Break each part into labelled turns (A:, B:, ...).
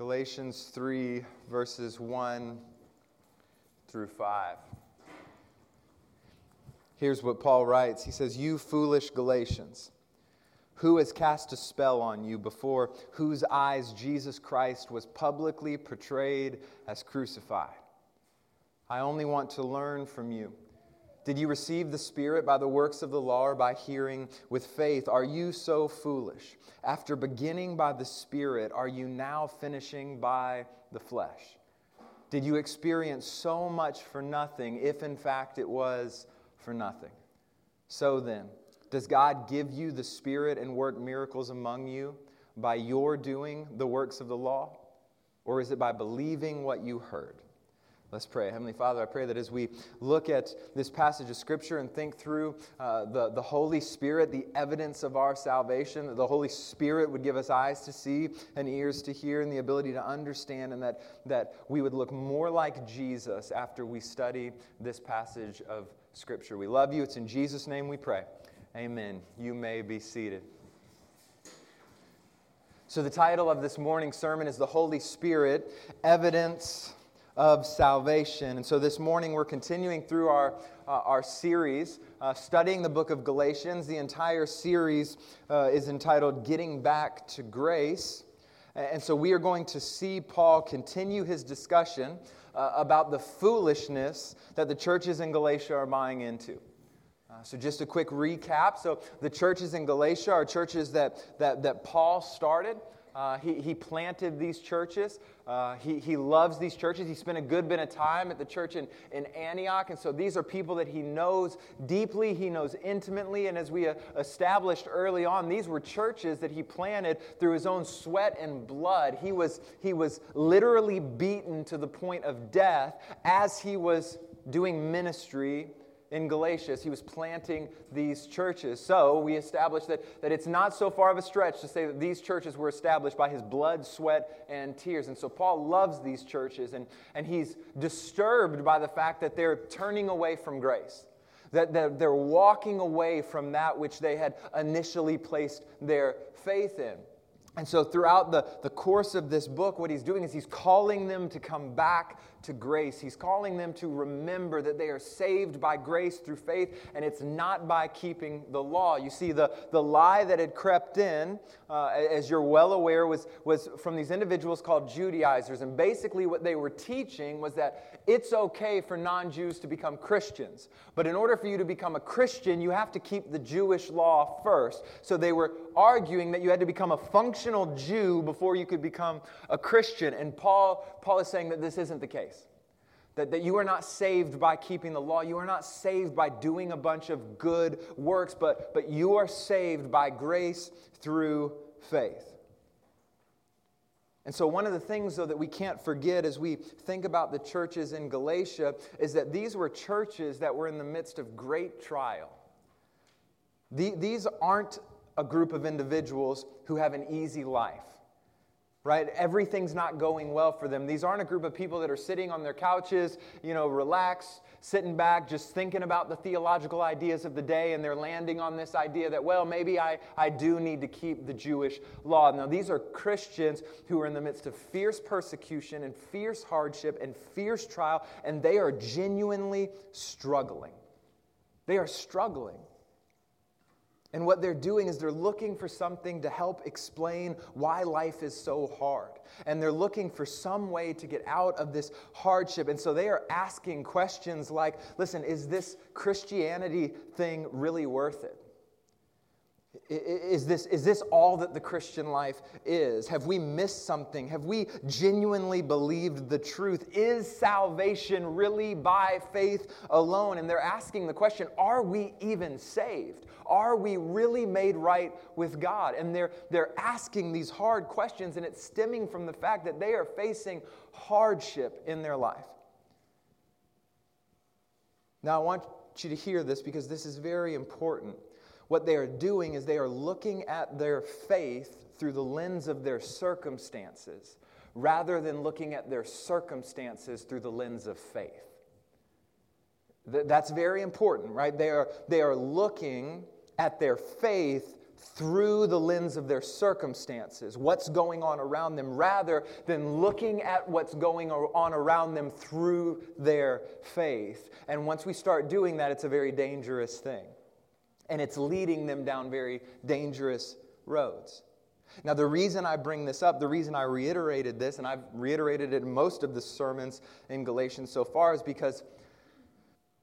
A: Galatians 3, verses 1 through 5. Here's what Paul writes He says, You foolish Galatians, who has cast a spell on you before whose eyes Jesus Christ was publicly portrayed as crucified? I only want to learn from you. Did you receive the Spirit by the works of the law or by hearing with faith? Are you so foolish? After beginning by the Spirit, are you now finishing by the flesh? Did you experience so much for nothing if in fact it was for nothing? So then, does God give you the Spirit and work miracles among you by your doing the works of the law? Or is it by believing what you heard? Let's pray. Heavenly Father, I pray that as we look at this passage of Scripture and think through uh, the, the Holy Spirit, the evidence of our salvation, that the Holy Spirit would give us eyes to see and ears to hear and the ability to understand, and that, that we would look more like Jesus after we study this passage of Scripture. We love you. It's in Jesus' name we pray. Amen. You may be seated. So, the title of this morning's sermon is The Holy Spirit Evidence of salvation. And so this morning we're continuing through our, uh, our series, uh, studying the book of Galatians. The entire series uh, is entitled Getting Back to Grace. And so we are going to see Paul continue his discussion uh, about the foolishness that the churches in Galatia are buying into. Uh, so, just a quick recap. So, the churches in Galatia are churches that, that, that Paul started. Uh, he, he planted these churches. Uh, he, he loves these churches. He spent a good bit of time at the church in, in Antioch. And so these are people that he knows deeply, he knows intimately. And as we uh, established early on, these were churches that he planted through his own sweat and blood. He was, he was literally beaten to the point of death as he was doing ministry in Galatia he was planting these churches. So we established that, that it's not so far of a stretch to say that these churches were established by his blood, sweat, and tears. And so Paul loves these churches, and, and he's disturbed by the fact that they're turning away from grace. That, That they're walking away from that which they had initially placed their faith in. And so, throughout the, the course of this book, what he's doing is he's calling them to come back to grace. He's calling them to remember that they are saved by grace through faith, and it's not by keeping the law. You see, the, the lie that had crept in, uh, as you're well aware, was, was from these individuals called Judaizers. And basically, what they were teaching was that it's okay for non Jews to become Christians. But in order for you to become a Christian, you have to keep the Jewish law first. So they were arguing that you had to become a functional Jew before you could become a Christian. And Paul, Paul is saying that this isn't the case. That, that you are not saved by keeping the law. You are not saved by doing a bunch of good works, but, but you are saved by grace through faith. And so, one of the things, though, that we can't forget as we think about the churches in Galatia is that these were churches that were in the midst of great trial. these aren't a group of individuals who have an easy life right? Everything's not going well for them. These aren't a group of people that are sitting on their couches, you know, relaxed, sitting back, just thinking about the theological ideas of the day, and they're landing on this idea that, well, maybe I, I do need to keep the Jewish law. Now, these are Christians who are in the midst of fierce persecution and fierce hardship and fierce trial, and they are genuinely struggling. They are struggling. And what they're doing is they're looking for something to help explain why life is so hard. And they're looking for some way to get out of this hardship. And so they are asking questions like listen, is this Christianity thing really worth it? Is this, is this all that the Christian life is? Have we missed something? Have we genuinely believed the truth? Is salvation really by faith alone? And they're asking the question are we even saved? Are we really made right with God? And they're, they're asking these hard questions, and it's stemming from the fact that they are facing hardship in their life. Now, I want you to hear this because this is very important. What they are doing is they are looking at their faith through the lens of their circumstances rather than looking at their circumstances through the lens of faith. That's very important, right? They are, they are looking at their faith through the lens of their circumstances, what's going on around them, rather than looking at what's going on around them through their faith. And once we start doing that, it's a very dangerous thing. And it's leading them down very dangerous roads. Now, the reason I bring this up, the reason I reiterated this, and I've reiterated it in most of the sermons in Galatians so far, is because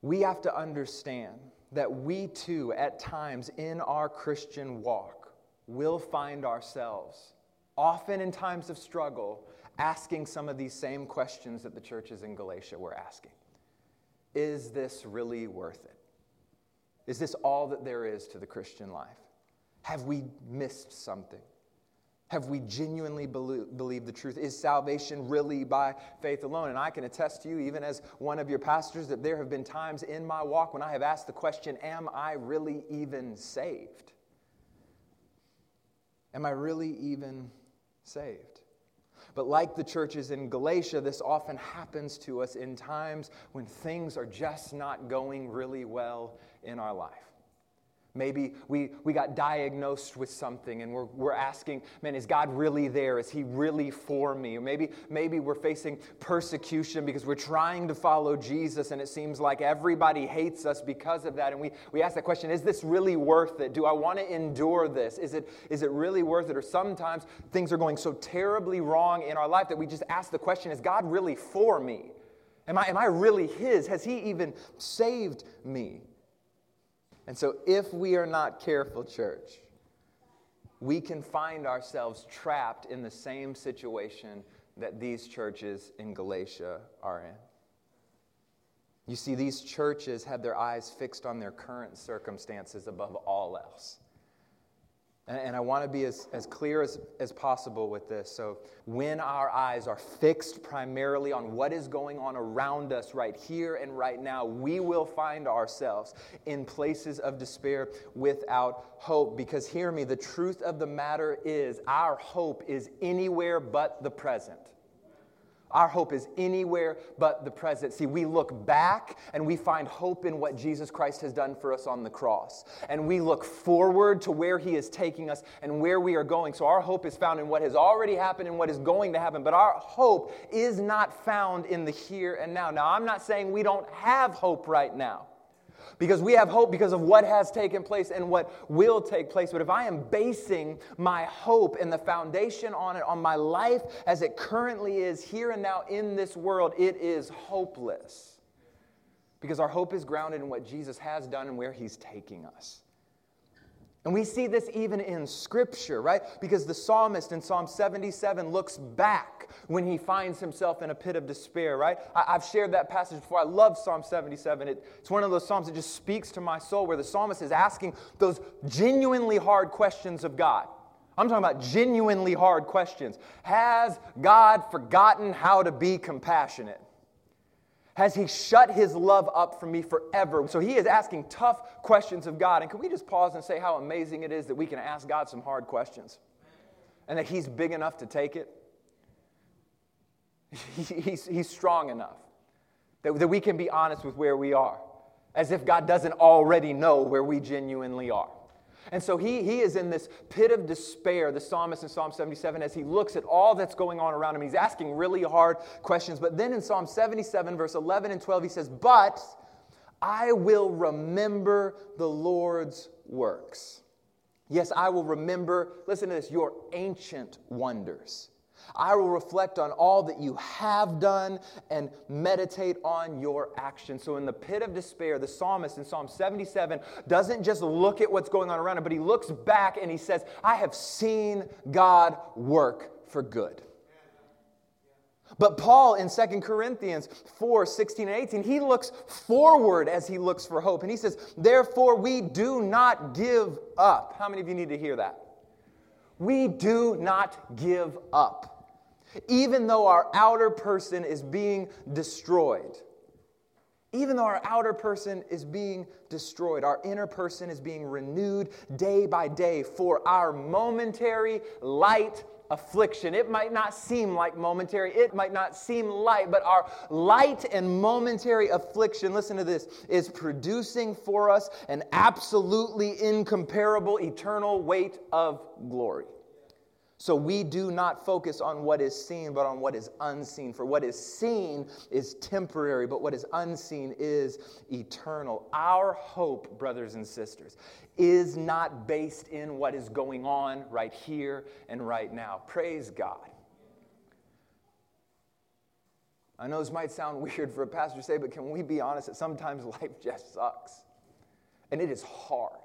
A: we have to understand that we too, at times in our Christian walk, will find ourselves, often in times of struggle, asking some of these same questions that the churches in Galatia were asking. Is this really worth it? Is this all that there is to the Christian life? Have we missed something? Have we genuinely believed the truth? Is salvation really by faith alone? And I can attest to you, even as one of your pastors, that there have been times in my walk when I have asked the question Am I really even saved? Am I really even saved? But like the churches in Galatia, this often happens to us in times when things are just not going really well in our life. Maybe we, we got diagnosed with something and we're, we're asking, man, is God really there? Is He really for me? Or maybe, maybe we're facing persecution because we're trying to follow Jesus and it seems like everybody hates us because of that. And we, we ask that question is this really worth it? Do I want to endure this? Is it, is it really worth it? Or sometimes things are going so terribly wrong in our life that we just ask the question is God really for me? Am I, am I really His? Has He even saved me? And so, if we are not careful, church, we can find ourselves trapped in the same situation that these churches in Galatia are in. You see, these churches had their eyes fixed on their current circumstances above all else. And I want to be as, as clear as, as possible with this. So, when our eyes are fixed primarily on what is going on around us right here and right now, we will find ourselves in places of despair without hope. Because, hear me, the truth of the matter is our hope is anywhere but the present. Our hope is anywhere but the present. See, we look back and we find hope in what Jesus Christ has done for us on the cross. And we look forward to where he is taking us and where we are going. So our hope is found in what has already happened and what is going to happen. But our hope is not found in the here and now. Now, I'm not saying we don't have hope right now because we have hope because of what has taken place and what will take place. But if I am basing my hope and the foundation on it, on my life as it currently is here and now in this world, it is hopeless. Because our hope is grounded in what Jesus has done and where he's taking us. And we see this even in Scripture, right? Because the psalmist in Psalm 77 looks back when he finds himself in a pit of despair, right? I, have shared that passage before. I love Psalm 77. It, it's one of those Psalms that just speaks to my soul where the psalmist is asking those genuinely hard questions of God. I'm talking about genuinely hard questions. Has God forgotten how to be compassionate? Has he shut his love up for me forever? So he is asking tough questions of God. And can we just pause and say how amazing it is that we can ask God some hard questions and that he's big enough to take it? He's, he's strong enough that, that we can be honest with where we are, as if God doesn't already know where we genuinely are. And so he, he is in this pit of despair, the psalmist in Psalm 77, as he looks at all that's going on around him. He's asking really hard questions. But then in Psalm 77, verse 11 and 12, he says, But I will remember the Lord's works. Yes, I will remember, listen to this, your ancient wonders. I will reflect on all that you have done and meditate on your actions. So, in the pit of despair, the psalmist in Psalm 77 doesn't just look at what's going on around him, but he looks back and he says, I have seen God work for good. But Paul in 2 Corinthians 4 16 and 18, he looks forward as he looks for hope. And he says, Therefore, we do not give up. How many of you need to hear that? We do not give up even though our outer person is being destroyed. Even though our outer person is being destroyed, our inner person is being renewed day by day for our momentary, light affliction. It might not seem like momentary, it might not seem light, but our light and momentary affliction, listen to this, is producing for us an absolutely incomparable eternal weight of glory. So we do not focus on what is seen, but on what is unseen. For what is seen is temporary, but what is unseen is eternal. Our hope, brothers and sisters, is not based in what is going on right here and right now. Praise God. I know this might sound weird for a pastor to say, but can we be honest that sometimes life just sucks? And it is hard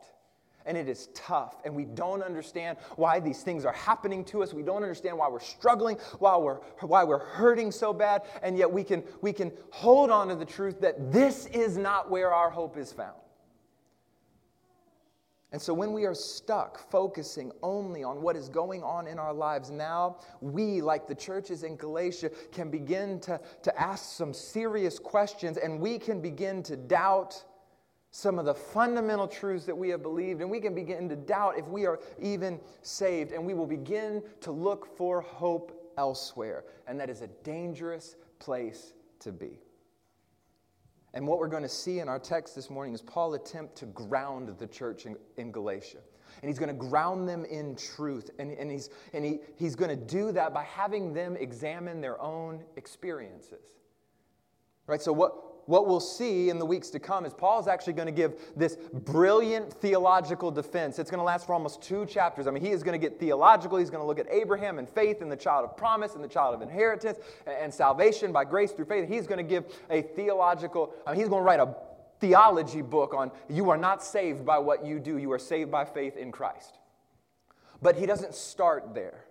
A: and it is tough and we don't understand why these things are happening to us. We don't understand why we're struggling why we're why we're hurting so bad and yet we can we can hold on to the truth that this is not where our hope is found. And so, when we are stuck focusing only on what is going on in our lives now, we, like the churches in Galatia, can begin to, to ask some serious questions and we can begin to doubt some of the fundamental truths that we have believed, and we can begin to doubt if we are even saved, and we will begin to look for hope elsewhere. And that is a dangerous place to be. And what we're going to see in our text this morning is Paul attempt to ground the church in, in Galatia. And he's going to ground them in truth. And, and, he's, and he, he's going to do that by having them examine their own experiences. Right? So, what, what we'll see in the weeks to come is Paul is actually going to give this brilliant theological defense. It's going to last for almost two chapters. I mean, he is going to get theological. He's going to look at Abraham and faith and the child of promise and the child of inheritance and salvation by grace through faith. He's going to give a theological, I mean, he's going to write a theology book on you are not saved by what you do, you are saved by faith in Christ. But he doesn't start there.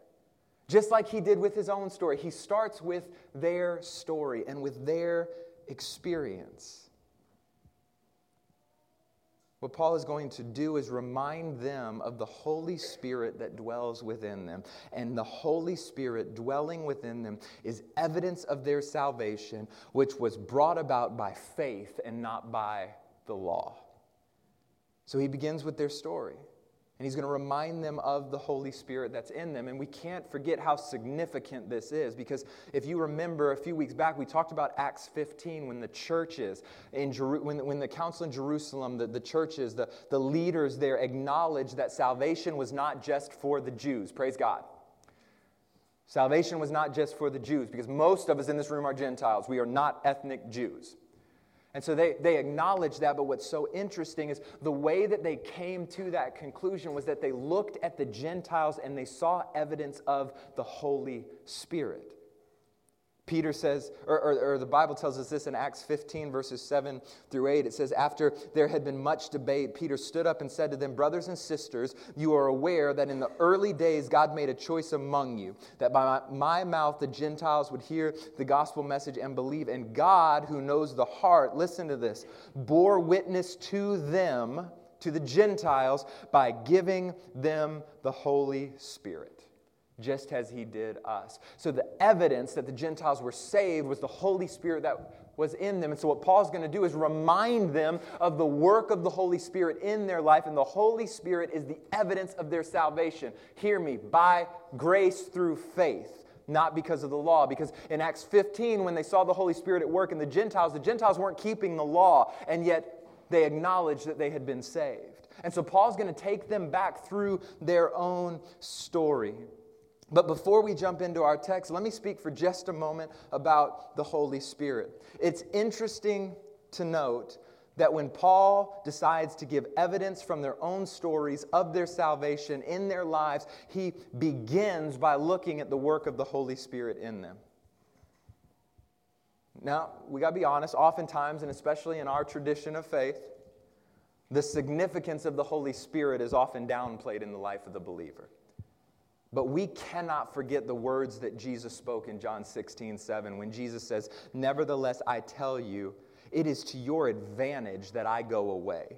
A: Just like he did with his own story, he starts with their story and with their experience. What Paul is going to do is remind them of the Holy Spirit that dwells within them. And the Holy Spirit dwelling within them is evidence of their salvation, which was brought about by faith and not by the law. So he begins with their story. And he's going to remind them of the Holy Spirit that's in them. And we can't forget how significant this is because if you remember a few weeks back, we talked about Acts 15 when the churches, in Jeru- when, when the council in Jerusalem, the, the churches, the, the leaders there acknowledged that salvation was not just for the Jews. Praise God. Salvation was not just for the Jews because most of us in this room are Gentiles. We are not ethnic Jews. And so they, they acknowledge that, but what's so interesting is the way that they came to that conclusion was that they looked at the Gentiles and they saw evidence of the Holy Spirit. Peter says, or, or, or, the Bible tells us this in Acts 15, verses 7 through 8. It says, After there had been much debate, Peter stood up and said to them, Brothers and sisters, you are aware that in the early days God made a choice among you, that by my, my mouth the Gentiles would hear the gospel message and believe. And God, who knows the heart, listen to this, bore witness to them, to the Gentiles, by giving them the Holy Spirit just as he did us. So the evidence that the Gentiles were saved was the Holy Spirit that was in them. And so what Paul's going to do is remind them of the work of the Holy Spirit in their life. And the Holy Spirit is the evidence of their salvation. Hear me, by grace through faith not because of the law. Because in Acts 15, when they saw the Holy Spirit at work in the Gentiles, the Gentiles weren't keeping the law, and yet they acknowledged that they had been saved. And so Paul's going to take them back through their own story. But before we jump into our text, let me speak for just a moment about the Holy Spirit. It's interesting to note that when Paul decides to give evidence from their own stories of their salvation in their lives, he begins by looking at the work of the Holy Spirit in them. Now, we got to be honest, oftentimes, and especially in our tradition of faith, the significance of the Holy Spirit is often downplayed in the life of the believer. But we cannot forget the words that Jesus spoke in John 16, 7, when Jesus says, Nevertheless, I tell you, it is to your advantage that I go away.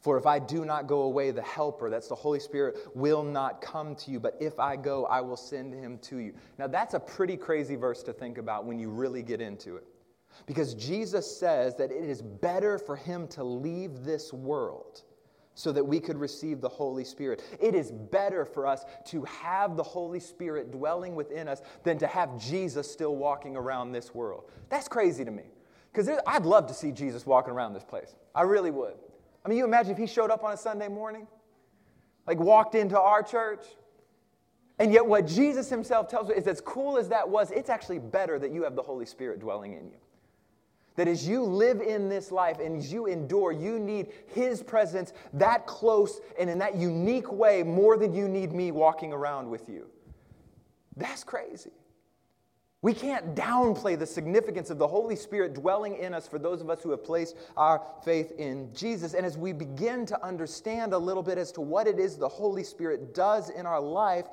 A: For if I do not go away, the Helper, that's the Holy Spirit, will not come to you. But if I go, I will send him to you. Now, that's a pretty crazy verse to think about when you really get into it. Because Jesus says that it is better for him to leave this world so that we could receive the Holy Spirit. It is better for us to have the Holy Spirit dwelling within us than to have Jesus still walking around this world. That's crazy to me. Because I'd love to see Jesus walking around this place. I really would. I mean, you imagine if he showed up on a Sunday morning, like walked into our church. And yet, what Jesus himself tells us is as cool as that was, it's actually better that you have the Holy Spirit dwelling in you. That as you live in this life and as you endure, you need His presence that close and in that unique way more than you need me walking around with you. That's crazy. We can't downplay the significance of the Holy Spirit dwelling in us for those of us who have placed our faith in Jesus. And as we begin to understand a little bit as to what it is the Holy Spirit does in our life,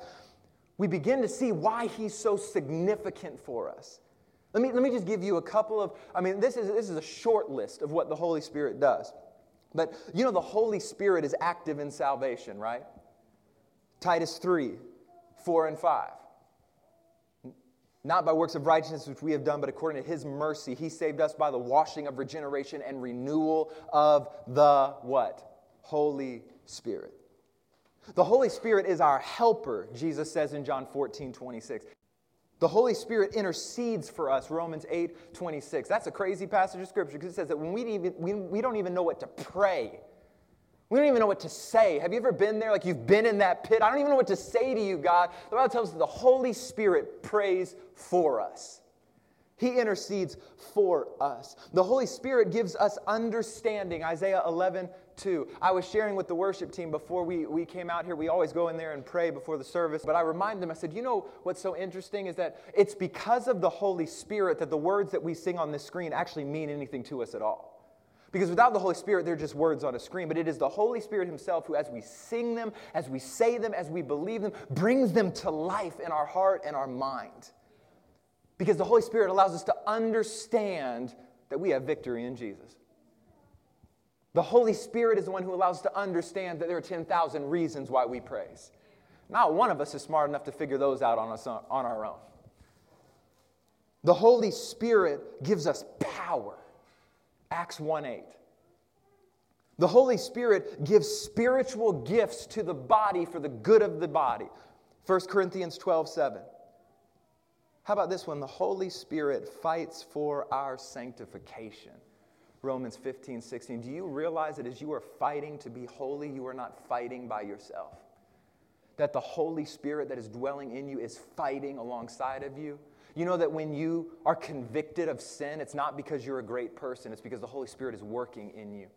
A: we begin to see why He's so significant for us. Let me, let me just give you a couple of, I mean, this is, this is a short list of what the Holy Spirit does. But you know, the Holy Spirit is active in salvation, right? Titus 3, 4 and 5. Not by works of righteousness which we have done, but according to his mercy, he saved us by the washing of regeneration and renewal of the what? Holy Spirit. The Holy Spirit is our helper, Jesus says in John 14, 26. The Holy Spirit intercedes for us, Romans 8 26. That's a crazy passage of Scripture because it says that when we, even, we, we don't even know what to pray, we don't even know what to say. Have you ever been there? Like you've been in that pit? I don't even know what to say to you, God. The Bible tells us the Holy Spirit prays for us. He intercedes for us. The Holy Spirit gives us understanding. Isaiah 11, 2. I was sharing with the worship team before we, we came out here. We always go in there and pray before the service. But I remind them, I said, you know what's so interesting is that it's because of the Holy Spirit that the words that we sing on this screen actually mean anything to us at all. Because without the Holy Spirit, they're just words on a screen. But it is the Holy Spirit Himself who, as we sing them, as we say them, as we believe them, brings them to life in our heart and our mind. Because the Holy Spirit allows us to understand that we have victory in Jesus. The Holy Spirit is the one who allows us to understand that there are 10,000 reasons why we praise. Not one of us is smart enough to figure those out on, us, on our own. The Holy Spirit gives us power. Acts 1 8. The Holy Spirit gives spiritual gifts to the body for the good of the body. 1 Corinthians 12 7. How about this one? The Holy Spirit fights for our sanctification. Romans 15, 16. Do you realize that as you are fighting to be holy, you are not fighting by yourself? That the Holy Spirit that is dwelling in you is fighting alongside of you? You know that when you are convicted of sin, it's not because you're a great person, it's because the Holy Spirit is working in you.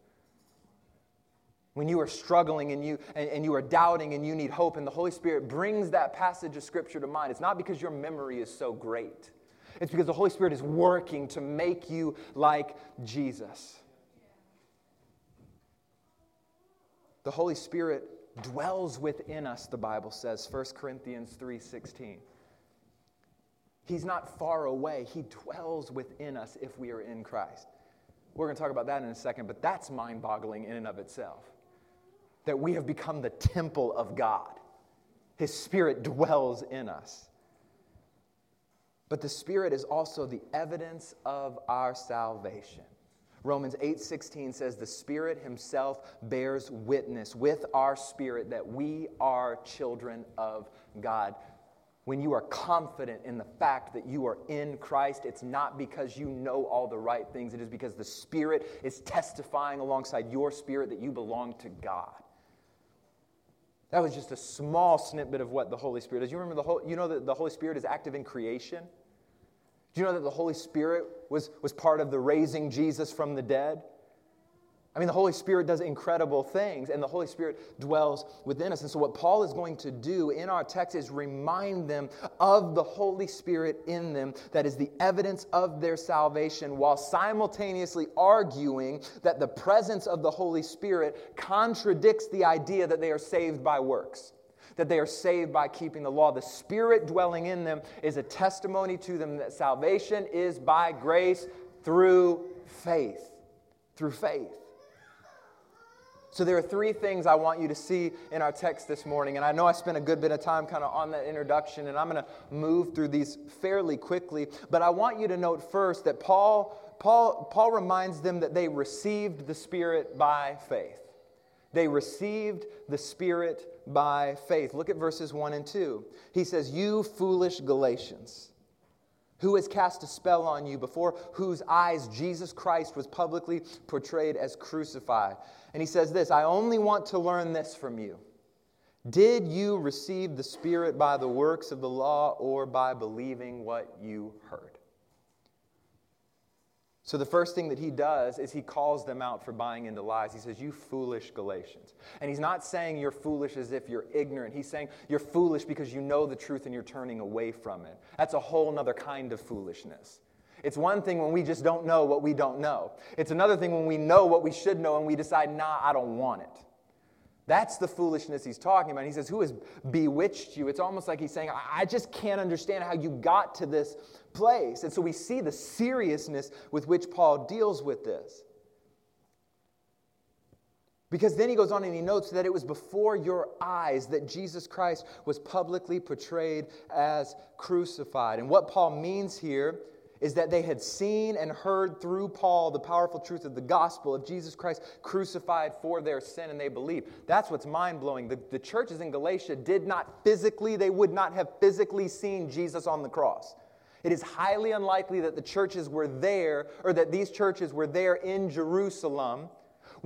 A: When you are struggling and you, and, and you are doubting and you need hope, and the Holy Spirit brings that passage of Scripture to mind, it's not because your memory is so great. It's because the Holy Spirit is working to make you like Jesus. The Holy Spirit dwells within us, the Bible says, 1 Corinthians 3:16. He's not far away. He dwells within us if we are in Christ. We're going to talk about that in a second, but that's mind-boggling in and of itself that we have become the temple of God. His Spirit dwells in us. But the Spirit is also the evidence of our salvation. Romans 8:16 says the Spirit himself bears witness with our spirit that we are children of God. When you are confident in the fact that you are in Christ, it's not because you know all the right things. It is because the Spirit is testifying alongside your spirit that you belong to God. That was just a small snippet of what the Holy Spirit is. You remember the whole, you know that the Holy Spirit is active in creation? Do you know that the Holy Spirit was, was part of the raising Jesus from the dead? I mean, the Holy Spirit does incredible things, and the Holy Spirit dwells within us. And so, what Paul is going to do in our text is remind them of the Holy Spirit in them that is the evidence of their salvation, while simultaneously arguing that the presence of the Holy Spirit contradicts the idea that they are saved by works that they are saved by keeping the law. The Spirit dwelling in them is a testimony to them that salvation is by grace through faith. Through faith. So, there are three things I want you to see in our text this morning. And I know I spent a good bit of time kind of on that introduction, and I'm going to move through these fairly quickly. But I want you to note first that Paul, Paul, Paul reminds them that they received the Spirit by faith. They received the Spirit by faith. Look at verses 1 and 2. He says, You foolish Galatians, who has cast a spell on you, before whose eyes Jesus Christ was publicly portrayed as crucified? And he says this I only want to learn this from you. Did you receive the Spirit by the works of the law or by believing what you heard? So, the first thing that he does is he calls them out for buying into lies. He says, You foolish Galatians. And he's not saying you're foolish as if you're ignorant. He's saying you're foolish because you know the truth and you're turning away from it. That's a whole other kind of foolishness. It's one thing when we just don't know what we don't know, it's another thing when we know what we should know and we decide, Nah, I don't want it. That's the foolishness he's talking about. He says, Who has bewitched you? It's almost like he's saying, I just can't understand how you got to this place. And so we see the seriousness with which Paul deals with this. Because then he goes on and he notes that it was before your eyes that Jesus Christ was publicly portrayed as crucified. And what Paul means here is that they had seen and heard through Paul the powerful truth of the gospel of Jesus Christ crucified for their sin, and they believed. That's what's mind blowing. The, the churches in Galatia did not physically, they would not have physically seen Jesus on the cross. It is highly unlikely that the churches were there, or that these churches were there in Jerusalem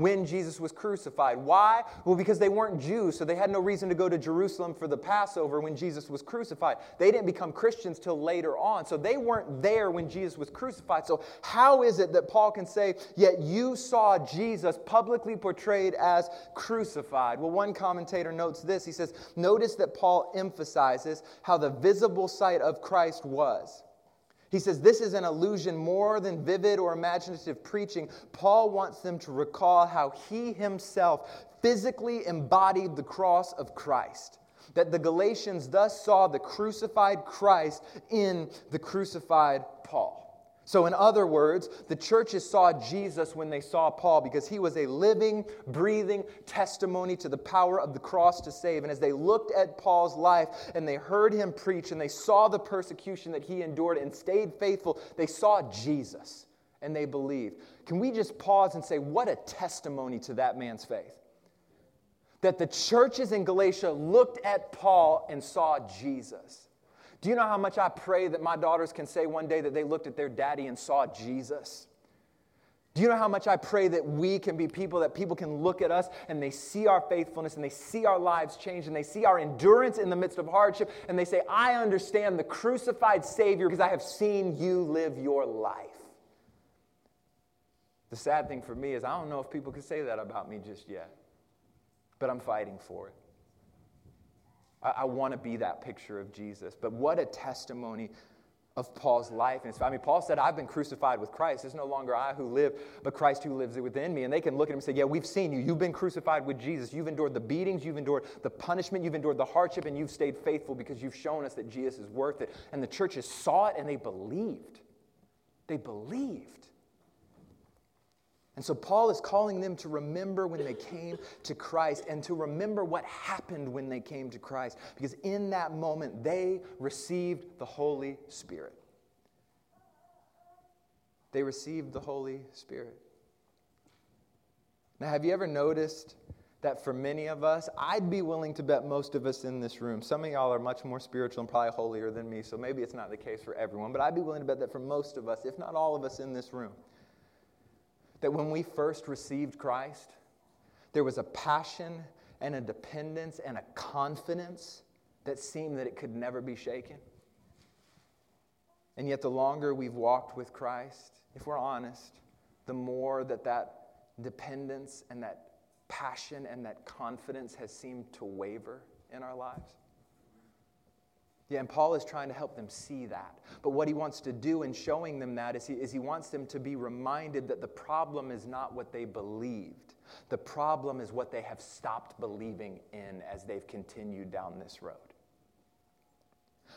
A: when Jesus was crucified. Why? Well, because they weren't Jews, so they had no reason to go to Jerusalem for the Passover when Jesus was crucified. They didn't become Christians till later on, so they weren't there when Jesus was crucified. So, how is it that Paul can say, Yet you saw Jesus publicly portrayed as crucified? Well, one commentator notes this. He says, Notice that Paul emphasizes how the visible sight of Christ was. He says this is an illusion more than vivid or imaginative preaching. Paul wants them to recall how he himself physically embodied the cross of Christ. That the Galatians thus saw the crucified Christ in the crucified Paul. So, in other words, the churches saw Jesus when they saw Paul because he was a living, breathing testimony to the power of the cross to save. And as they looked at Paul's life and they heard him preach and they saw the persecution that he endured and stayed faithful, they saw Jesus and they believed. Can we just pause and say, what a testimony to that man's faith? That the churches in Galatia looked at Paul and saw Jesus. Do you know how much I pray that my daughters can say one day that they looked at their daddy and saw Jesus? Do you know how much I pray that we can be people that people can look at us and they see our faithfulness and they see our lives change and they see our endurance in the midst of hardship and they say, I understand the crucified Savior because I have seen you live your life. The sad thing for me is I don't know if people can say that about me just yet, but I'm fighting for it. I, I want to be that picture of Jesus. But what a testimony of Paul's life. And I mean, Paul said, I've been crucified with Christ. It's no longer I who live, but Christ who lives within me. And they can look at him and say, Yeah, we've seen you. You've been crucified with Jesus. You've endured the beatings, you've endured the punishment, you've endured the hardship, and you've stayed faithful because you've shown us that Jesus is worth it. And the churches saw it and they believed. They believed. And so Paul is calling them to remember when they came to Christ and to remember what happened when they came to Christ. Because in that moment, they received the Holy Spirit. They received the Holy Spirit. Now, have you ever noticed that for many of us, I'd be willing to bet most of us in this room, some of y'all are much more spiritual and probably holier than me, so maybe it's not the case for everyone, but I'd be willing to bet that for most of us, if not all of us in this room, that when we first received Christ, there was a passion and a dependence and a confidence that seemed that it could never be shaken. And yet, the longer we've walked with Christ, if we're honest, the more that that dependence and that passion and that confidence has seemed to waver in our lives. Yeah, and Paul is trying to help them see that. But what he wants to do in showing them that is he, is he wants them to be reminded that the problem is not what they believed. The problem is what they have stopped believing in as they've continued down this road.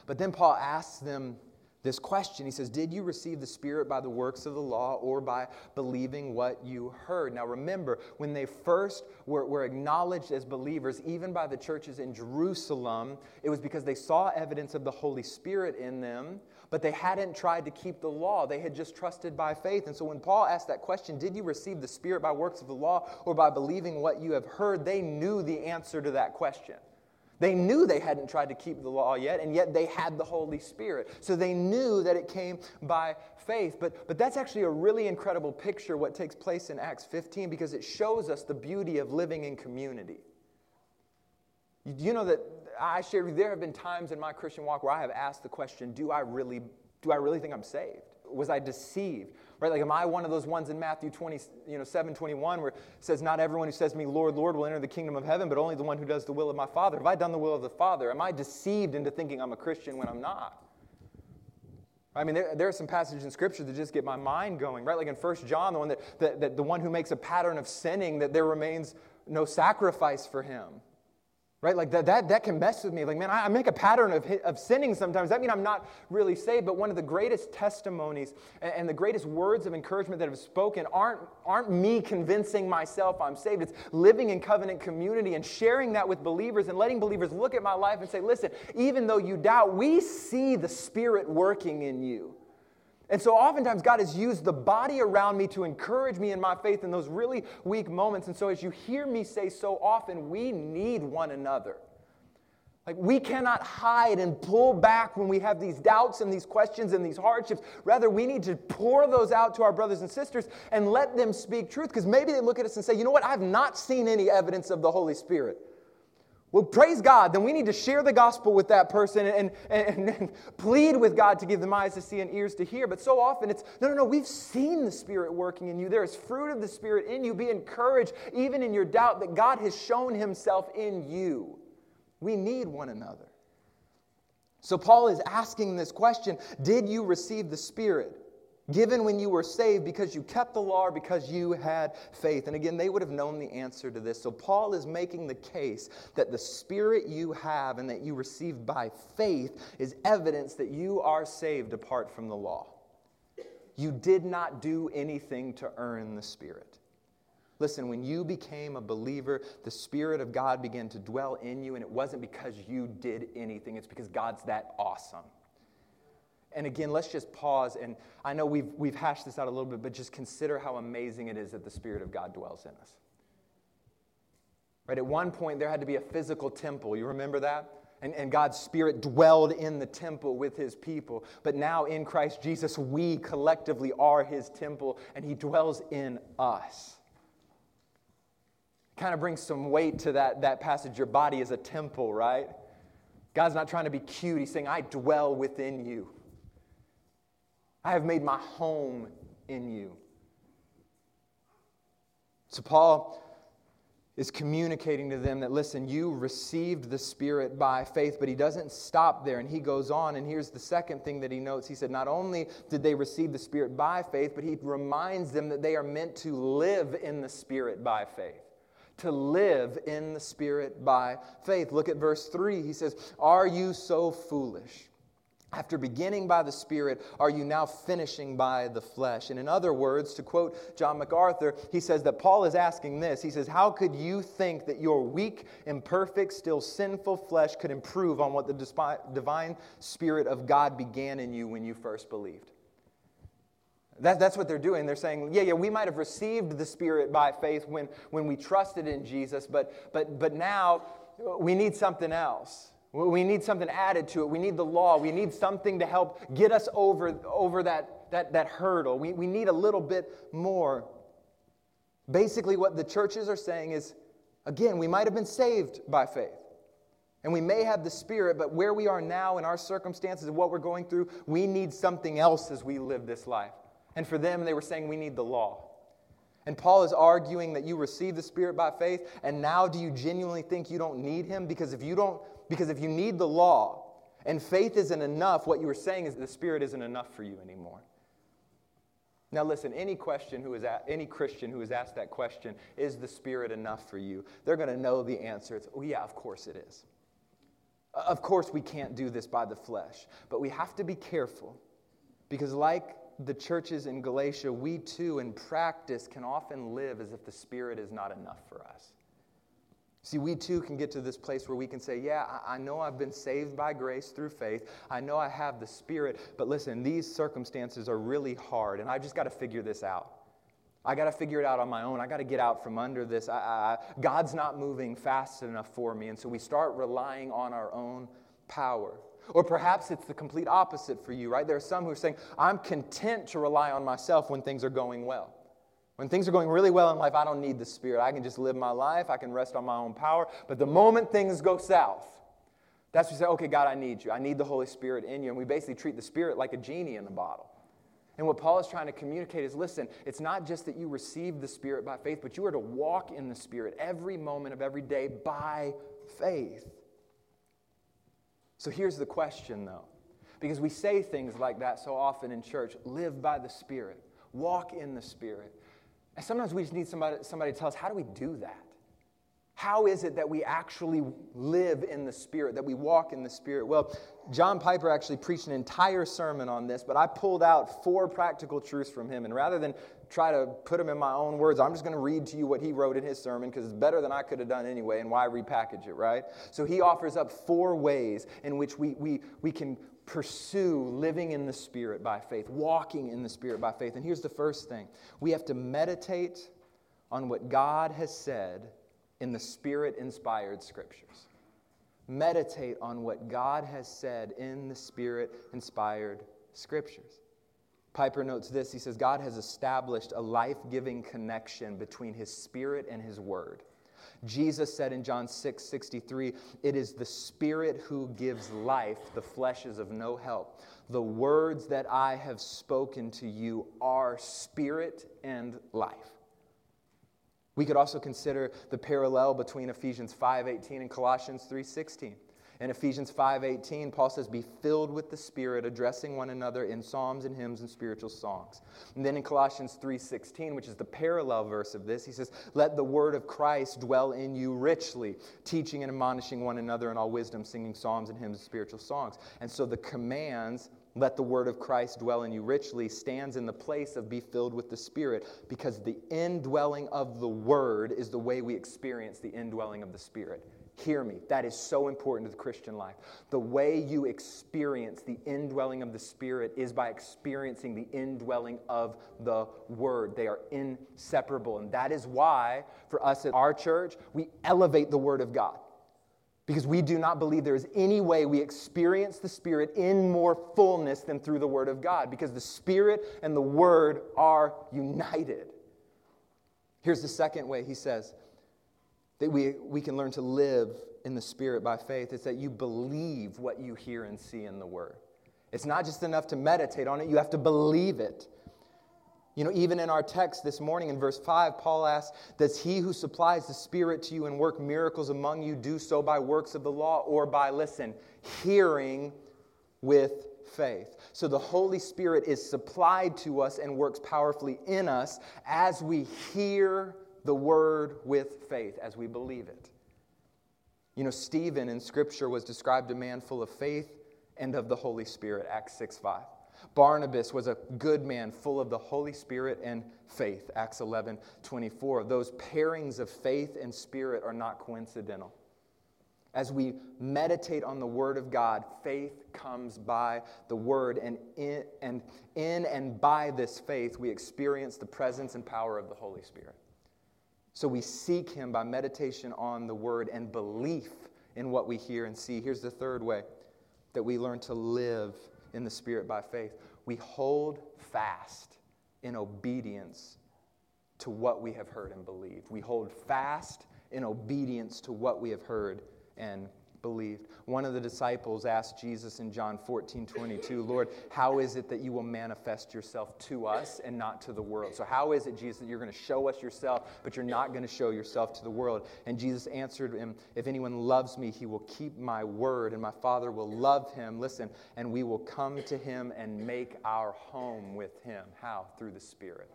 A: But then Paul asks them this question. He says, Did you receive the Spirit by the works of the law or by believing what you heard? Now remember, when they first were, were, acknowledged as believers, even by the churches in Jerusalem, it was because they saw evidence of the Holy Spirit in them, but they hadn't tried to keep the law. They had just trusted by faith. And so when Paul asked that question, did you receive the Spirit by works of the law or by believing what you have heard? They knew the answer to that question. They knew they hadn't tried to keep the law yet, and yet they had the Holy Spirit. So they knew that it came by faith. But, but that's actually a really incredible picture, what takes place in Acts 15, because it shows us the beauty of living in community. You, you know that I shared with you, there have been times in my Christian walk where I have asked the question, do I really, do I really think I'm saved? Was I deceived? Right? Like, am I one of those ones in Matthew 20, you know, 7, 21, where it says, Not everyone who says to me, Lord, Lord, will enter the kingdom of heaven, but only the one who does the will of my Father. Have I done the will of the Father? Am I deceived into thinking I'm a Christian when I'm not? I mean, there, there, are some passages in Scripture that just get my mind going, right? Like in 1 John, the one that, that, that the one who makes a pattern of sinning, that there remains no sacrifice for him right? Like that, that, that can mess with me. Like, man, I, I make a pattern of, of sinning sometimes. That mean I'm not really saved. But one of the greatest testimonies and, and, the greatest words of encouragement that have spoken aren't, aren't me convincing myself I'm saved. It's living in covenant community and sharing that with believers and letting believers look at my life and say, listen, even though you doubt, we see the Spirit working in you. And so oftentimes God has used the body around me to encourage me in my faith in those really weak moments. And so as you hear me say so often, we need one another. Like we cannot hide and pull back when we have these doubts and these questions and these hardships. Rather, we need to pour those out to our brothers and sisters and let them speak truth. Because maybe they look at us and say, you know what, I've not seen any evidence of the Holy Spirit. Well, praise God. Then we need to share the gospel with that person and, and, and, plead with God to give them eyes to see and ears to hear. But so often it's no, no, no, we've seen the Spirit working in you. There is fruit of the Spirit in you. Be encouraged, even in your doubt, that God has shown Himself in you. We need one another. So Paul is asking this question Did you receive the Spirit? Given when you were saved because you kept the law or because you had faith. And again, they would have known the answer to this. So Paul is making the case that the spirit you have and that you received by faith is evidence that you are saved apart from the law. You did not do anything to earn the spirit. Listen, when you became a believer, the Spirit of God began to dwell in you, and it wasn't because you did anything, it's because God's that awesome. And again, let's just pause. And I know we've, we've hashed this out a little bit, but just consider how amazing it is that the Spirit of God dwells in us. Right? At one point, there had to be a physical temple. You remember that? And, and God's Spirit dwelled in the temple with His people. But now in Christ Jesus, we collectively are His temple, and He dwells in us. Kind of brings some weight to that, that passage. Your body is a temple, right? God's not trying to be cute. He's saying, I dwell within you. I have made my home in you. So, Paul is communicating to them that, listen, you received the Spirit by faith, but he doesn't stop there. And he goes on, and here's the second thing that he notes. He said, not only did they receive the Spirit by faith, but he reminds them that they are meant to live in the Spirit by faith. To live in the Spirit by faith. Look at verse 3. He says, Are you so foolish? After beginning by the Spirit, are you now finishing by the flesh? And in other words, to quote John MacArthur, he says that Paul is asking this. He says, How could you think that your weak, imperfect, still sinful flesh could improve on what the divine Spirit of God began in you when you first believed? That, that's what they're doing. They're saying, yeah, yeah, we might have received the Spirit by faith when, when we trusted in Jesus, but, but, but now we need something else. We need something added to it. We need the law. We need something to help get us over, over that, that, that hurdle. We, we need a little bit more. Basically, what the churches are saying is again, we might have been saved by faith. And we may have the Spirit, but where we are now in our circumstances and what we're going through, we need something else as we live this life. And for them, they were saying we need the law. And Paul is arguing that you receive the Spirit by faith, and now do you genuinely think you don't need Him? Because if you don't because if you need the law and faith isn't enough, what you were saying is the Spirit isn't enough for you anymore. Now, listen, any question who is any Christian who is asked that question, is the Spirit enough for you? They're going to know the answer. It's, oh, yeah, of course it is. Uh, of course, we can't do this by the flesh, but we have to be careful because, like the churches in Galatia, we too, in practice, can often live as if the Spirit is not enough for us. See, we too can get to this place where we can say, Yeah, I know I've been saved by grace through faith. I know I have the Spirit. But listen, these circumstances are really hard, and I just got to figure this out. I got to figure it out on my own. I got to get out from under this. I, I, God's not moving fast enough for me. And so we start relying on our own power. Or perhaps it's the complete opposite for you, right? There are some who are saying, I'm content to rely on myself when things are going well. When things are going really well in life, I don't need the Spirit. I can just live my life, I can rest on my own power. But the moment things go south, that's when you say, okay, God, I need you. I need the Holy Spirit in you. And we basically treat the Spirit like a genie in a bottle. And what Paul is trying to communicate is listen, it's not just that you receive the Spirit by faith, but you are to walk in the Spirit every moment of every day by faith. So here's the question, though, because we say things like that so often in church live by the Spirit, walk in the Spirit. And sometimes we just need somebody, somebody to tell us, how do we do that? How is it that we actually live in the Spirit, that we walk in the Spirit? Well, John Piper actually preached an entire sermon on this, but I pulled out four practical truths from him. And rather than try to put them in my own words, I'm just going to read to you what he wrote in his sermon because it's better than I could have done anyway, and why repackage it, right? So he offers up four ways in which we, we, we can pursue living in the Spirit by faith, walking in the Spirit by faith. And here's the first thing we have to meditate on what God has said in the Spirit inspired scriptures. Meditate on what God has said in the Spirit inspired scriptures. Piper notes this he says, God has established a life giving connection between his Spirit and his Word. Jesus said in John 6 63, It is the Spirit who gives life, the flesh is of no help. The words that I have spoken to you are spirit and life. We could also consider the parallel between Ephesians 5:18 and Colossians 3:16. In Ephesians 5:18, Paul says, "Be filled with the Spirit, addressing one another in psalms and hymns and spiritual songs." And then in Colossians 3:16, which is the parallel verse of this, he says, "Let the word of Christ dwell in you richly, teaching and admonishing one another in all wisdom, singing psalms and hymns and spiritual songs." And so the commands let the word of Christ dwell in you richly stands in the place of be filled with the Spirit because the indwelling of the word is the way we experience the indwelling of the Spirit. Hear me. That is so important to the Christian life. The way you experience the indwelling of the Spirit is by experiencing the indwelling of the Word. They are inseparable. And that is why, for us at our church, we elevate the Word of God. Because we do not believe there is any way we experience the Spirit in more fullness than through the Word of God. Because the Spirit and the Word are united. Here's the second way he says that we, we can learn to live in the Spirit by faith is that you believe what you hear and see in the Word. It's not just enough to meditate on it, you have to believe it. You know, even in our text this morning in verse 5, Paul asks, Does he who supplies the Spirit to you and work miracles among you do so by works of the law or by, listen, hearing with faith? So the Holy Spirit is supplied to us and works powerfully in us as we hear the word with faith as we believe it. You know, Stephen in Scripture was described a man full of faith and of the Holy Spirit, Acts 6 5. Barnabas was a good man, full of the Holy Spirit and faith, Acts 11 24. Those pairings of faith and spirit are not coincidental. As we meditate on the Word of God, faith comes by the Word, and in, and in and by this faith, we experience the presence and power of the Holy Spirit. So we seek Him by meditation on the Word and belief in what we hear and see. Here's the third way that we learn to live in the Spirit by faith we hold fast in obedience to what we have heard and believed. We hold fast in obedience to what we have heard and believed. One of the disciples asked Jesus in John 14, 22, Lord, how is it that you will manifest yourself to us and not to the world? So, how is it, Jesus, that you're going to show us yourself, but you're not going to show yourself to the world? And Jesus answered him, If anyone loves me, he will keep my word, and my Father will love him. Listen, and we will come to him and make our home with him. How? Through the Spirit.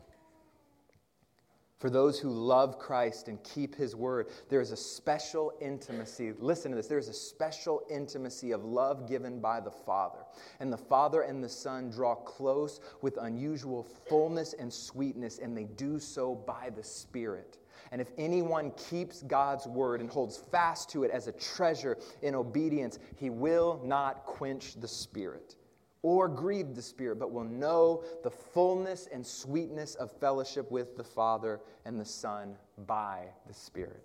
A: For those who love Christ and keep his word, there is a special intimacy. Listen to this. There is a special intimacy of love given by the Father. And the Father and the Son draw close with unusual fullness and sweetness, and they do so by the Spirit. And if anyone keeps God's word and holds fast to it as a treasure in obedience, he will not quench the Spirit or grieve the Spirit, but will know the fullness and sweetness of fellowship with the Father and the Son by the Spirit.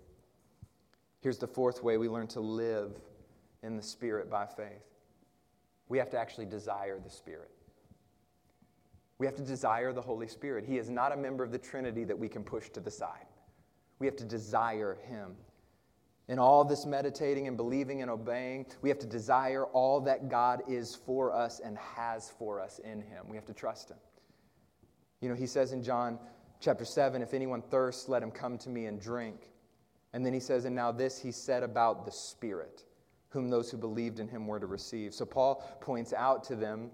A: Here's the fourth way we learn to live in the Spirit by faith we have to actually desire the Spirit. We have to desire the Holy Spirit. He is not a member of the Trinity that we can push to the side. We have to desire Him. In all this meditating and believing and obeying, we have to desire all that God is for us and has for us in Him. We have to trust Him. You know, He says in John chapter 7 if anyone thirsts, let him come to me and drink. And then He says, and now this He said about the Spirit, whom those who believed in Him were to receive. So Paul points out to them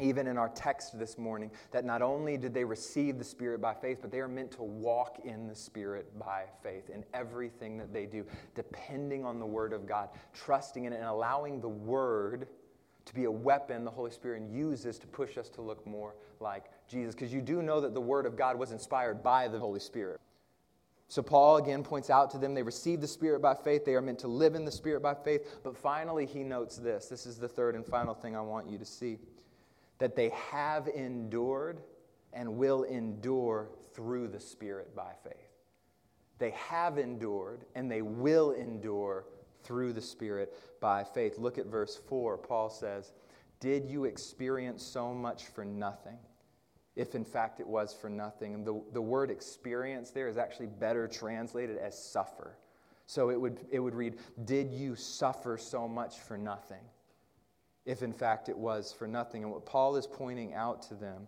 A: even in our text this morning, that not only did they receive the Spirit by faith, but they are meant to walk in the Spirit by faith in everything that they do, depending on the Word of God, trusting in it, and allowing the Word to be a weapon the Holy Spirit uses to push us to look more like Jesus. Because you do know that the Word of God was inspired by the Holy Spirit. So, Paul again points out to them they received the Spirit by faith. They are meant to live in the Spirit by faith. But finally, he notes this. This is the third and final thing I want you to see that they have endured and will endure through the Spirit by faith. They have endured and they will endure through the Spirit by faith. Look at verse 4. Paul says, Did you experience so much for nothing? If in fact it was for nothing. And the, the word experience there is actually better translated as suffer. So it would, it would read, Did you suffer so much for nothing? If in fact it was for nothing. And what Paul is pointing out to them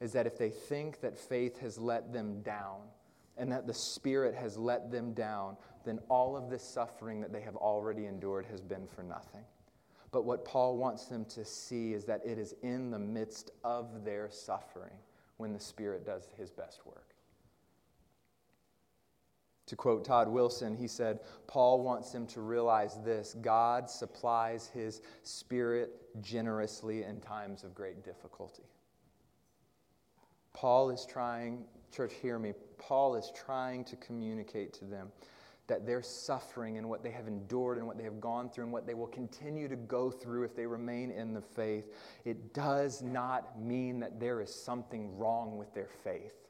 A: is that if they think that faith has let them down and that the Spirit has let them down, then all of this suffering that they have already endured has been for nothing. But what Paul wants them to see is that it is in the midst of their suffering when the Spirit does his best work. To quote Todd Wilson, he said, Paul wants them to realize this God supplies his spirit generously in times of great difficulty. Paul is trying, church, hear me, Paul is trying to communicate to them that their suffering and what they have endured and what they have gone through and what they will continue to go through if they remain in the faith, it does not mean that there is something wrong with their faith.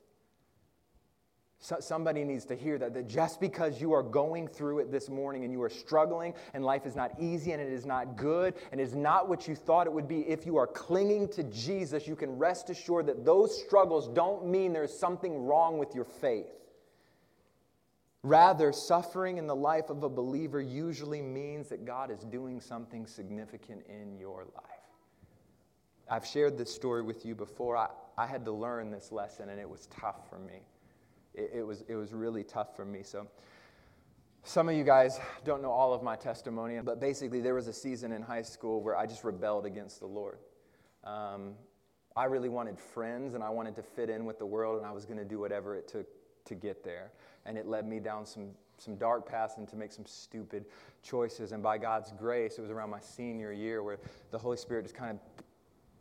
A: So somebody needs to hear that, that just because you are going through it this morning and you are struggling and life is not easy and it is not good and is not what you thought it would be, if you are clinging to Jesus, you can rest assured that those struggles don't mean there's something wrong with your faith. Rather, suffering in the life of a believer usually means that God is doing something significant in your life. I've shared this story with you before. I, I had to learn this lesson and it was tough for me it, it, was, it was really tough for me. So, some of you guys don't know all of my testimony, but basically, there was a season in high school where I just rebelled against the Lord. Um, I really wanted friends and I wanted to fit in with the world, and I was going to do whatever it took to get there. And it led me down some, some dark paths and to make some stupid choices. And by God's grace, it was around my senior year where the Holy Spirit just kind of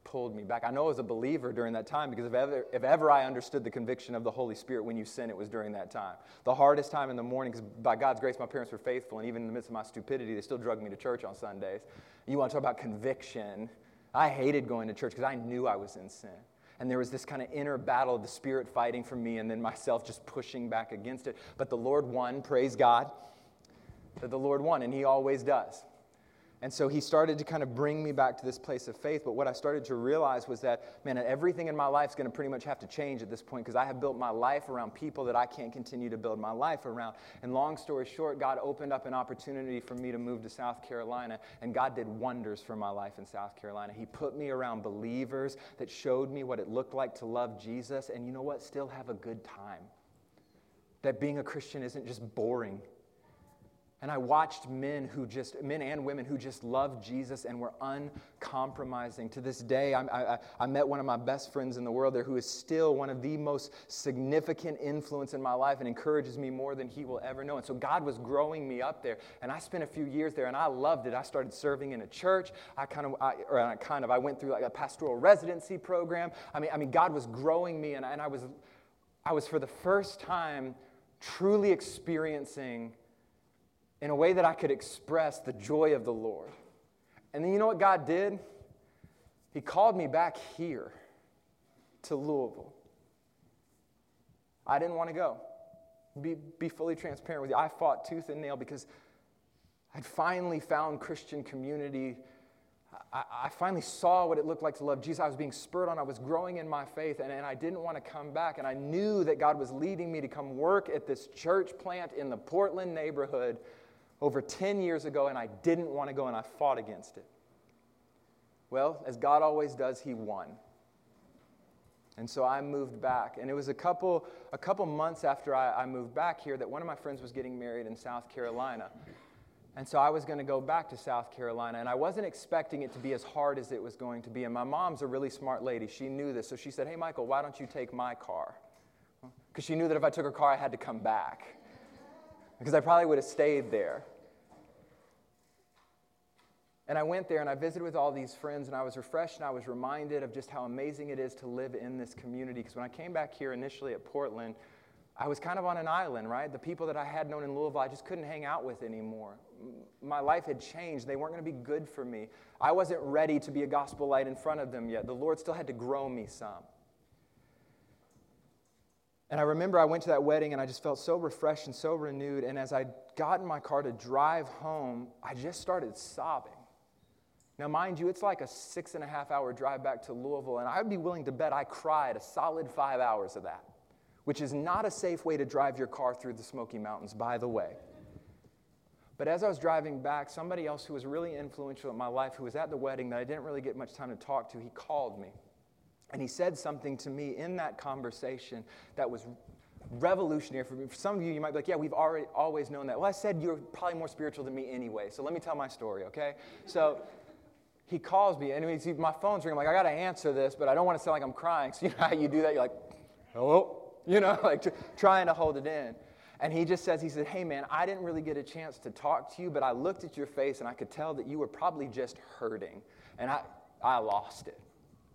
A: pulled me back. I know I was a believer during that time because if ever, if ever I understood the conviction of the Holy Spirit when you sin, it was during that time. The hardest time in the morning, because by God's grace, my parents were faithful, and even in the midst of my stupidity, they still drugged me to church on Sundays. You want to talk about conviction? I hated going to church because I knew I was in sin. And there was this kind of inner battle of the Spirit fighting for me, and then myself just pushing back against it. But the Lord won, praise God, that the Lord won, and He always does. And so he started to kind of bring me back to this place of faith. But what I started to realize was that, man, everything in my life is going to pretty much have to change at this point because I have built my life around people that I can't continue to build my life around. And long story short, God opened up an opportunity for me to move to South Carolina. And God did wonders for my life in South Carolina. He put me around believers that showed me what it looked like to love Jesus. And you know what? Still have a good time. That being a Christian isn't just boring and I watched men who just, men and women who just loved Jesus and were uncompromising. To this day, I, I, I, met one of my best friends in the world there who is still one of the most significant influence in my life and encourages me more than he will ever know. And so God was growing me up there. And I spent a few years there and I loved it. I started serving in a church. I kind of, I, or I kind of, I went through like a pastoral residency program. I mean, I mean God was growing me and, and I was, I was for the first time truly experiencing in a way that I could express the joy of the Lord. And then you know what God did? He called me back here to Louisville. I didn't want to go. Be, be fully transparent with you. I fought tooth and nail because I'd finally found Christian community. I, I, finally saw what it looked like to love Jesus. I was being spurred on. I was growing in my faith, and, and I didn't want to come back. And I knew that God was leading me to come work at this church plant in the Portland neighborhood over 10 years ago, and I didn't want to go, and I fought against it. Well, as God always does, He won. And so I moved back. And it was a couple, a couple months after I, I moved back here that one of my friends was getting married in South Carolina. And so I was going to go back to South Carolina, and I wasn't expecting it to be as hard as it was going to be. And my mom's a really smart lady. She knew this. So she said, Hey, Michael, why don't you take my car? Because she knew that if I took her car, I had to come back. Because I probably would have stayed there. And I went there and I visited with all these friends, and I was refreshed and I was reminded of just how amazing it is to live in this community. Because when I came back here initially at Portland, I was kind of on an island, right? The people that I had known in Louisville, I just couldn't hang out with anymore. My life had changed. They weren't going to be good for me. I wasn't ready to be a gospel light in front of them yet. The Lord still had to grow me some. And I remember I went to that wedding and I just felt so refreshed and so renewed. And as I got in my car to drive home, I just started sobbing. Now, mind you, it's like a six and a half hour drive back to Louisville, and I'd be willing to bet I cried a solid five hours of that, which is not a safe way to drive your car through the Smoky Mountains, by the way. But as I was driving back, somebody else who was really influential in my life, who was at the wedding that I didn't really get much time to talk to, he called me. And he said something to me in that conversation that was revolutionary for me. For some of you, you might be like, yeah, we've already always known that. Well, I said you're probably more spiritual than me anyway. So let me tell my story, okay? So he calls me, and he, my phone's ringing. I'm like, I got to answer this, but I don't want to sound like I'm crying. So you know how you do that? You're like, hello? You know, like trying to hold it in. And he just says, he said, hey man, I didn't really get a chance to talk to you, but I looked at your face and I could tell that you were probably just hurting. And I, I lost it.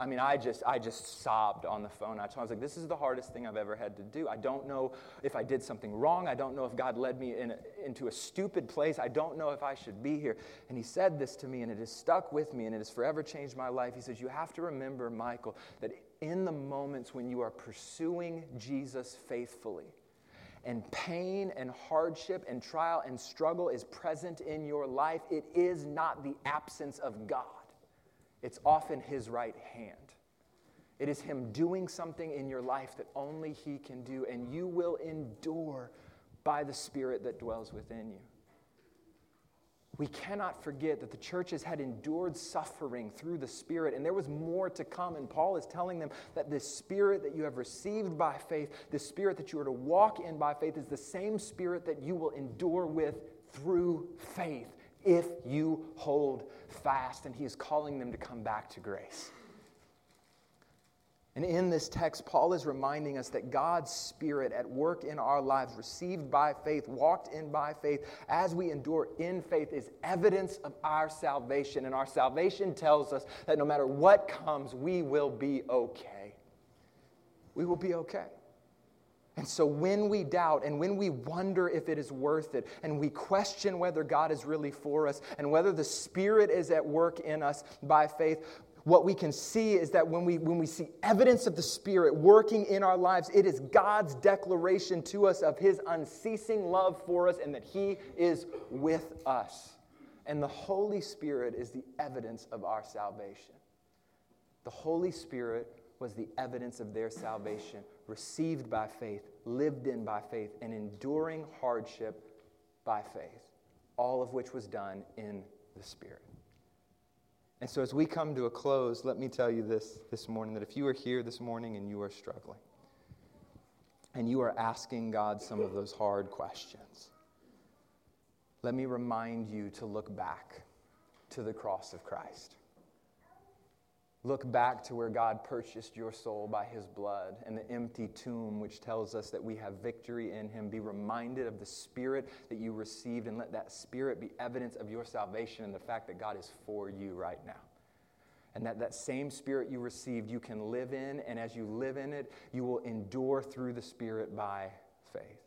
A: I mean, I just, I just sobbed on the phone. I was like, this is the hardest thing I've ever had to do. I don't know if I did something wrong. I don't know if God led me in a, into a stupid place. I don't know if I should be here. And he said this to me, and it has stuck with me, and it has forever changed my life. He says, You have to remember, Michael, that in the moments when you are pursuing Jesus faithfully, and pain and hardship and trial and struggle is present in your life, it is not the absence of God it's often His right hand. It is Him doing something in your life that only He can do, and you will endure by the Spirit that dwells within you. We cannot forget that the churches had endured suffering through the Spirit, and there was more to come. And Paul is telling them that this Spirit that you have received by faith, the Spirit that you are to walk in by faith, is the same Spirit that you will endure with through faith if you hold fast. And he is calling them to come back to grace. And in this text, Paul is reminding us that God's Spirit at work in our lives, received by faith, walked in by faith, as we endure in faith, is evidence of our salvation. And our salvation tells us that no matter what comes, we will be okay. We will be okay. And so when we doubt and when we wonder if it is worth it and we question whether God is really for us and whether the Spirit is at work in us by faith, what we can see is that when we, when we see evidence of the Spirit working in our lives, it is God's declaration to us of His unceasing love for us and that He is with us. And the Holy Spirit is the evidence of our salvation. The Holy Spirit was the evidence of their salvation, received by faith, lived in by faith, and enduring hardship by faith, all of which was done in the Spirit. And so, as we come to a close, let me tell you this this morning that if you are here this morning and you are struggling, and you are asking God some of those hard questions, let me remind you to look back to the cross of Christ. Look back to where God purchased your soul by his blood and the empty tomb, which tells us that we have victory in him. Be reminded of the spirit that you received, and let that spirit be evidence of your salvation and the fact that God is for you right now. And that that same spirit you received, you can live in, and as you live in it, you will endure through the spirit by faith.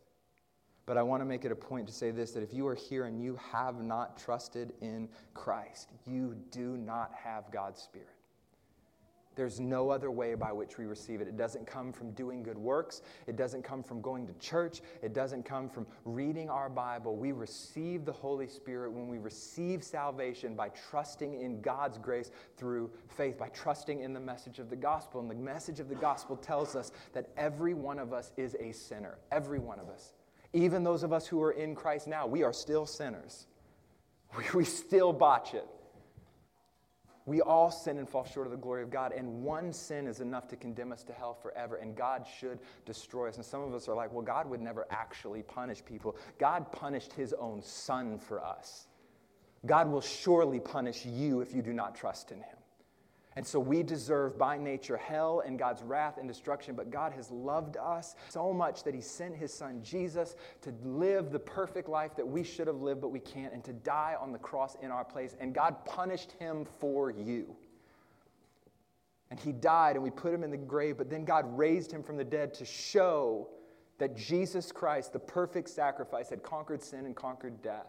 A: But I want to make it a point to say this that if you are here and you have not trusted in Christ, you do not have God's Spirit. There's no other way by which we receive it. It doesn't come from doing good works. It doesn't come from going to church. It doesn't come from reading our Bible. We receive the Holy Spirit when we receive salvation by trusting in God's grace through faith, by trusting in the message of the gospel. And the message of the gospel tells us that every one of us is a sinner. Every one of us. Even those of us who are in Christ now, we are still sinners. We, still botch it. We all sin and fall short of the glory of God, and one sin is enough to condemn us to hell forever, and God should destroy us. And some of us are like, well, God would never actually punish people. God punished his own son for us. God will surely punish you if you do not trust in him. And so we deserve by nature hell and God's wrath and destruction, but God has loved us so much that He sent His Son Jesus to live the perfect life that we should have lived, but we can't, and to die on the cross in our place. And God punished Him for you. And He died, and we put Him in the grave, but then God raised Him from the dead to show that Jesus Christ, the perfect sacrifice, had conquered sin and conquered death.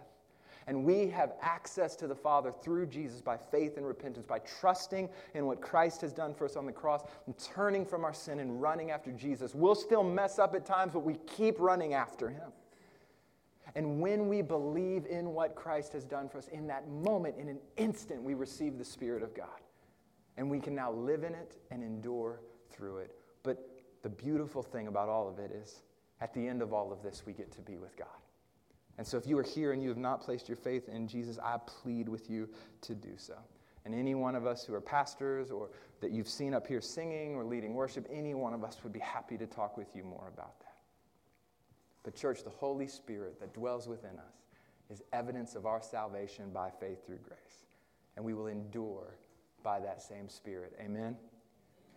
A: And we have access to the Father through Jesus by faith and repentance, by trusting in what Christ has done for us on the cross and turning from our sin and running after Jesus. We'll still mess up at times, but we keep running after Him. And when we believe in what Christ has done for us, in that moment, in an instant, we receive the Spirit of God. And we can now live in it and endure through it. But the beautiful thing about all of it is, at the end of all of this, we get to be with God. And so if you are here and you have not placed your faith in Jesus, I plead with you to do so. And any one of us who are pastors or that you've seen up here singing or leading worship, any one of us would be happy to talk with you more about that. But, church, the Holy Spirit that dwells within us is evidence of our salvation by faith through grace. And we will endure by that same Spirit. Amen.